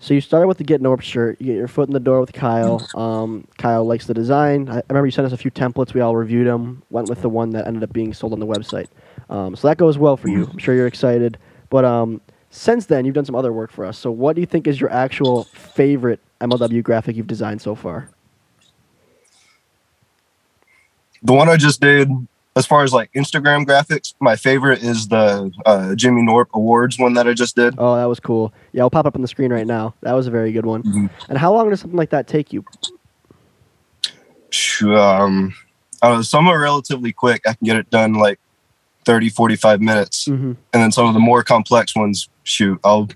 so you started with the Get Norp shirt. You get your foot in the door with Kyle. Um, Kyle likes the design. I, I remember you sent us a few templates. We all reviewed them. Went with the one that ended up being sold on the website. Um, so that goes well for you. I'm sure you're excited. But um, since then, you've done some other work for us. So what do you think is your actual favorite MLW graphic you've designed so far? The one I just did, as far as like Instagram graphics, my favorite is the uh, Jimmy Norp Awards one that I just did. Oh, that was cool. Yeah, I'll pop up on the screen right now. That was a very good one. Mhm. And how long does something like that take you? Um, I don't know, some are relatively quick. I can get it done like 30, 45 minutes. Mm-hmm. And then some of the more complex ones, shoot, I'll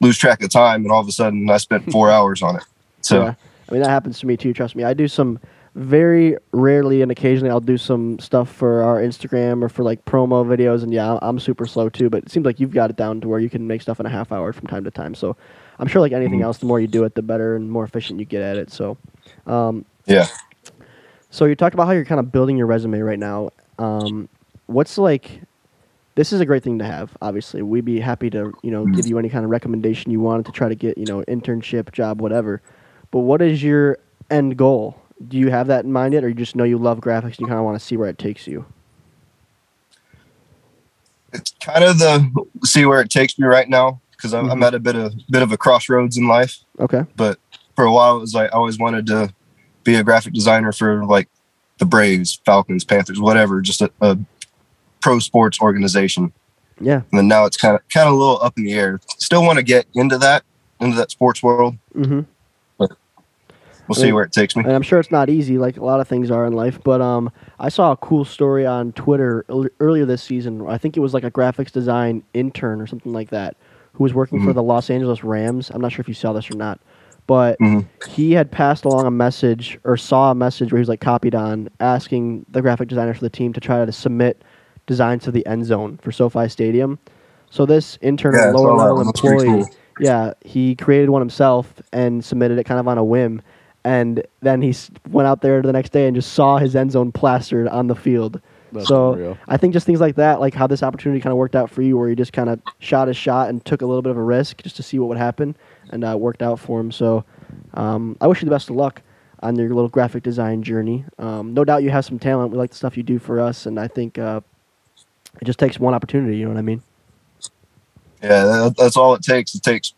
lose track of time and all of a sudden I spent four hours on it. So, Yeah. I mean, that happens to me too. Trust me. I do some very rarely and occasionally I'll do some stuff for our Instagram or for like promo videos, and yeah, I'm super slow too. But it seems like you've got it down to where you can make stuff in a half hour from time to time. So I'm sure like anything else, the more you do it, the better and more efficient you get at it. So, um, Yeah. so you talked about how you're kind of building your resume right now. Um, what's like? This is a great thing to have. Obviously, we'd be happy to you know give you any kind of recommendation you wanted to try to get you know internship, job, whatever. But what is your end goal? Do you have that in mind yet, or you just know you love graphics and you kind of want to see where it takes you? It's kind of the see where it takes me right now because I'm, I'm Mhm. at a bit of bit of a crossroads in life. Okay. But for a while, it was like I always wanted to be a graphic designer for like the Braves, Falcons, Panthers, whatever, just a, a pro sports organization. Yeah. And then now it's kind of kind of a little up in the air. Still want to get into that into that sports world. Mm-hmm. We'll see where it takes me. And I'm sure it's not easy, like a lot of things are in life. But um, I saw a cool story on Twitter ear- earlier this season. I think it was like a graphics design intern or something like that, who was working for Mhm. the Los Angeles Rams. I'm not sure if you saw this or not, but Mhm. he had passed along a message or saw a message where he was like copied on, asking the graphic designer for the team to try to submit designs to the end zone for SoFi Stadium. So this intern, Yeah, lower level one. That's pretty employee, cool. yeah, he created one himself and submitted it kind of on a whim. And then he s- went out there the next day and just saw his end zone plastered on the field. That's so unreal. I think just things like that, like how this opportunity kind of worked out for you, where he just kind of shot his shot and took a little bit of a risk just to see what would happen, and uh, worked out for him. So um, I wish you the best of luck on your little graphic design journey. Um, no doubt you have some talent. We like the stuff you do for us, and I think uh, it just takes one opportunity. You know what I mean? Yeah, that's all it takes. It takes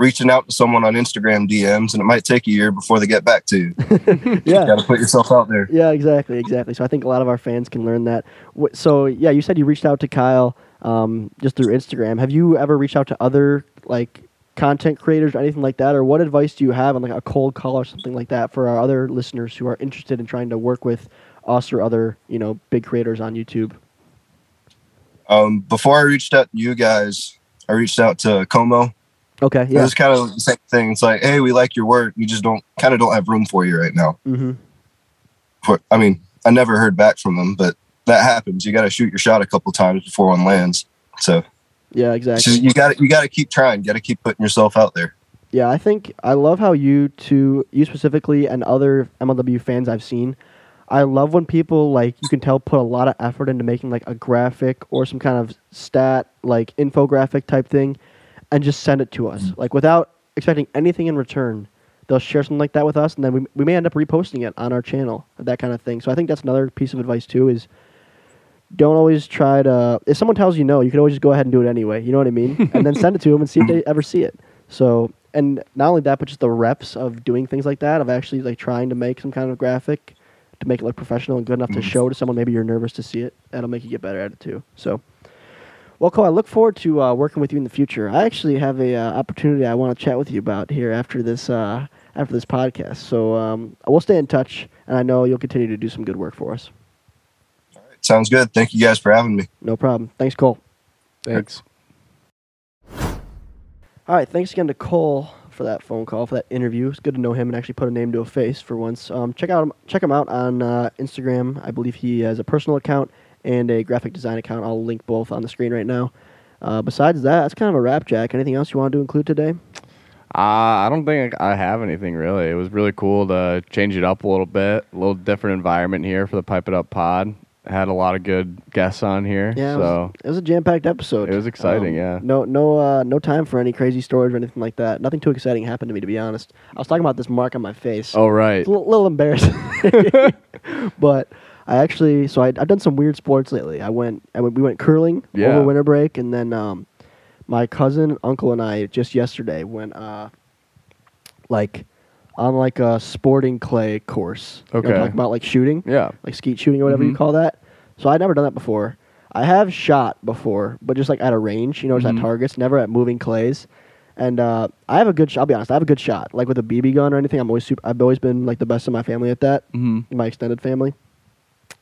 reaching out to someone on Instagram DMs, and it might take a year before they get back to you. Yeah. You got to put yourself out there. Yeah, exactly, exactly. So I think a lot of our fans can learn that. So yeah, you said you reached out to Kyle um, just through Instagram. Have you ever reached out to other like content creators or anything like that, or what advice do you have on like a cold call or something like that for our other listeners who are interested in trying to work with us or other you know big creators on YouTube? Um, before I reached out to you guys, I reached out to Como. Okay, yeah. was kind of the same thing. It's like, hey, we like your work. We just don't kind of don't have room for you right now. Mm-hmm. For, I mean, I never heard back from them, but that happens. You got to shoot your shot a couple times before one lands. So Yeah, exactly. just- you got you got to keep trying. You got to keep putting yourself out there. Yeah, I think I love how you two, you specifically, and other MLW fans I've seen. I love when people like you can tell put a lot of effort into making like a graphic or some kind of stat like infographic type thing, and just send it to us mm. like without expecting anything in return. They'll share something like that with us, and then we we may end up reposting it on our channel, that kind of thing. So I think that's another piece of advice too is don't always try to. If someone tells you no, you can always just go ahead and do it anyway. You know what I mean? and then send it to them and see if they mm. ever see it. So, and not only that, but just the reps of doing things like that, of actually like trying to make some kind of graphic to make it look professional and good enough to mm. show to someone. Maybe you're nervous to see it. That'll make you get better at it too. So, well, Cole, I look forward to uh, working with you in the future. I actually have a uh, opportunity I want to chat with you about here after this uh, after this podcast. So um, we'll stay in touch, and I know you'll continue to do some good work for us. Sounds good. Thank you guys for having me. No problem. Thanks, Cole. Thanks. All right, thanks again to Cole for that phone call, for that interview. It's good to know him and actually put a name to a face for once. Um, check out him, check him out on uh, Instagram. I believe he has a personal account and a graphic design account. I'll link both on the screen right now. Uh, besides that, that's kind of a wrap, Jack. Anything else you want to include today? Uh, I don't think I have anything really. It was really cool to change it up a little bit, a little different environment here for the Pipe It Up pod. Had a lot of good guests on here, Yeah, it was, it was a jam-packed episode. Um, It was exciting, yeah. No, no, uh, no time for any crazy stories or anything like that. Nothing too exciting happened to me, to be honest. I was talking about this mark on my face. oh right, It's a little, little embarrassing, but I actually so I, I've done some weird sports lately. I went, I went we went curling Yeah. over winter break, and then um, my cousin, uncle, and I just yesterday went uh, like on like a sporting clay course. You know Okay. talking about like shooting, yeah, like skeet shooting or whatever you Mhm. call that. So I'd never done that before. I have shot before, but just like at a range, you know, just Mhm. at targets, never at moving clays. And uh, I have a good. Sh- I'll be honest. I have a good shot. Like with a BB gun or anything, I'm always super. I've always been like the best in my family at that. hmm My extended family.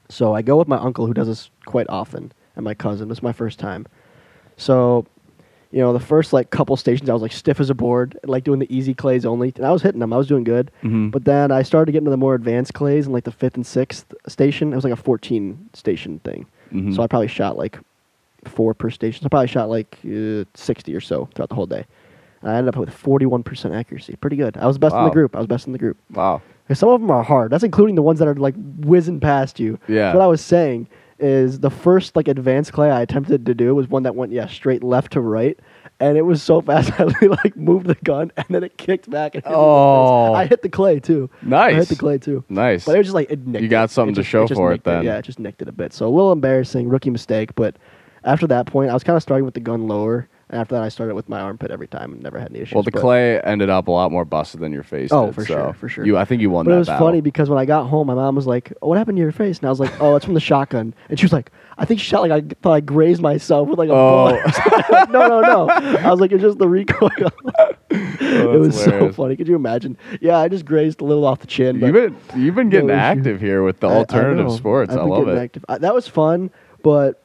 So I go with my uncle who does this quite often, and my cousin. This is my first time. So you know, the first like couple stations, I was like stiff as a board, like doing the easy clays only, and I was hitting them. I was doing good. Mhm. But then I started getting to the more advanced clays, and like the fifth and sixth station, it was like a 14 station thing. Mhm. So I probably shot like four per station. So I probably shot like uh, 60 or so throughout the whole day. I ended up with 41% accuracy. Pretty good. I was best in Wow. the group. I was best in the group. wow. 'Cause some of them are hard. That's including the ones that are like whizzing past you. Yeah. So what I was saying is the first like advanced clay I attempted to do was one that went yeah straight left to right, and it was so fast I literally, like moved the gun and then it kicked back and hit me in the Oh. I hit the clay too. Nice. I Nice. hit the clay too. Nice. But it was just like it nicked You got it. something It to just- show just for it nicked then. Yeah, it just nicked it a bit. So a little embarrassing, rookie mistake. But after that point, I was kind of starting with the gun lower, and after that, I started with my armpit every time and never had any issues. well, the but- clay ended up a lot more busted than your face. Oh, did, for so sure, for sure. You, I think you won But that it was battle. funny because when I got home, my mom was like, oh, "What happened to your face?" And I was like, "Oh, it's from the shotgun." And she was like, "I think she shot like I thought I grazed myself with like a Oh. bullet." no, no, no. I was like, "It's just the recoil." Oh, it was so hilarious. funny. Could you imagine? Yeah, I just grazed a little off the chin. You've been you've been getting issue. active here with the I- I alternative know. sports. I've I been love getting it. active. I, that was fun, but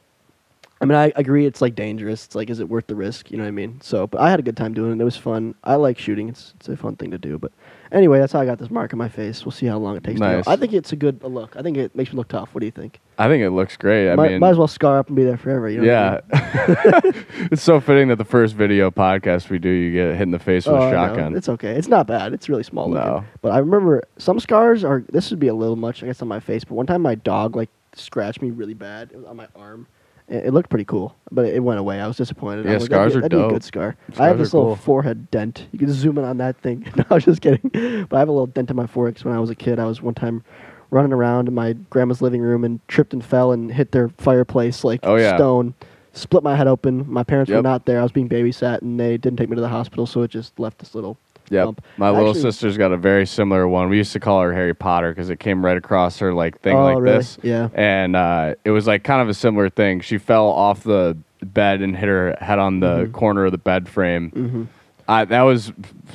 I mean, I agree. It's like dangerous. It's like, is it worth the risk? You know what I mean? So, but I had a good time doing it. It was fun. I like shooting. It's it's a fun thing to do. But anyway, that's how I got this mark on my face. We'll see how long it takes. Nice. To go. I think it's a good look. I think it makes me look tough. What do you think? I think it looks great. I might, mean, might as well scar up and be there forever. You know yeah. I mean? it's so fitting that the first video podcast we do, you get hit in the face with Oh, a shotgun. It's okay. It's not bad. It's really small looking. No. But I remember some scars are. This would be a little much, I guess, on my face. But one time my dog like scratched me really bad. It was on my arm. It, it looked pretty cool, but it went away. I was disappointed. Yeah, was like, scars that'd are be, that'd be a good scar. I Scars have are this little cool. forehead dent. You can zoom in on that thing. no, I was just kidding. But I have a little dent in my forehead 'cause when I was a kid, I was one time running around in my grandma's living room and tripped and fell and hit their fireplace like Oh, yeah. stone. Split my head open. My parents were Yep. not there. I was being babysat, and they didn't take me to the hospital, so it just left this little Yep. bump. My little Actually- sister's got a very similar one. We used to call her Harry Potter because it came right across her like thing Oh, like really? this. Yeah. And uh, it was like kind of a similar thing. She fell off the bed and hit her head on the Mhm. corner of the bed frame. Mhm. I, that was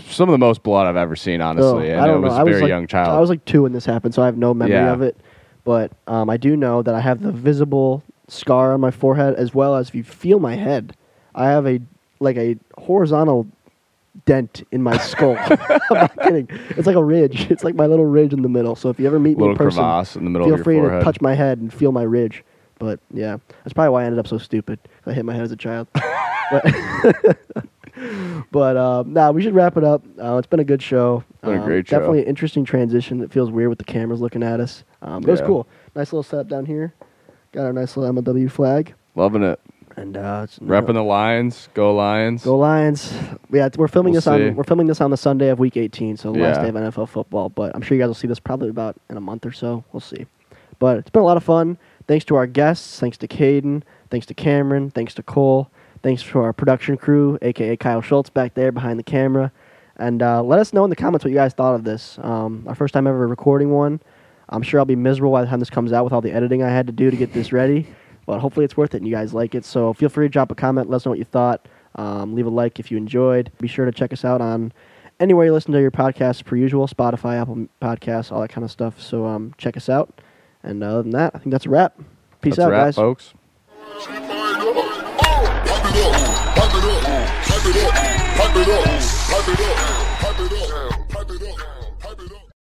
some of the most blood I've ever seen, honestly. Oh, and I don't it was know. a I was very like, young child. I was like two when this happened, so I have no memory Yeah. of it. But um, I do know that I have the visible scar on my forehead, as well as if you feel my head, I have a like a horizontal dent in my skull. I'm not kidding. It's like a ridge. It's like my little ridge in the middle. So if you ever meet me little in person, crevasse in the middle feel of your free forehead. to touch my head and feel my ridge. But yeah, that's probably why I ended up so stupid. I hit my head as a child. but but um, nah, we should wrap it up. Uh, it's been a good show. Been a Um, great show. Definitely an interesting transition. It feels weird with the cameras looking at us. Um, but It was Yeah. cool. Nice little setup down here. Got our nice little MLW flag. Loving it. And uh, it's, Repping the Lions. Go Lions. Go Lions! Yeah, we're filming We'll this on we're filming this on the Sunday of Week 18, so the last Yeah. day of NFL football. But I'm sure you guys will see this probably about in a month or so. We'll see. But it's been a lot of fun. Thanks to our guests. Thanks to Caden. Thanks to Cameron. Thanks to Cole. Thanks to our production crew, aka Kyle Schultz, back there behind the camera. And uh, let us know in the comments what you guys thought of this. Um, our first time ever recording one. I'm sure I'll be miserable by the time this comes out with all the editing I had to do to get this ready. But hopefully it's worth it and you guys like it. So feel free to drop a comment. Let us know what you thought. Um, leave a like if you enjoyed. Be sure to check us out on anywhere you listen to your podcasts per usual Spotify, Apple Podcasts, all that kind of stuff. So um, check us out. And other than that, I think that's a wrap. Peace That's a out, wrap, guys. folks. Pipe it up, pipe it up, pipe it up, pipe it up, pipe it up, pipe it up.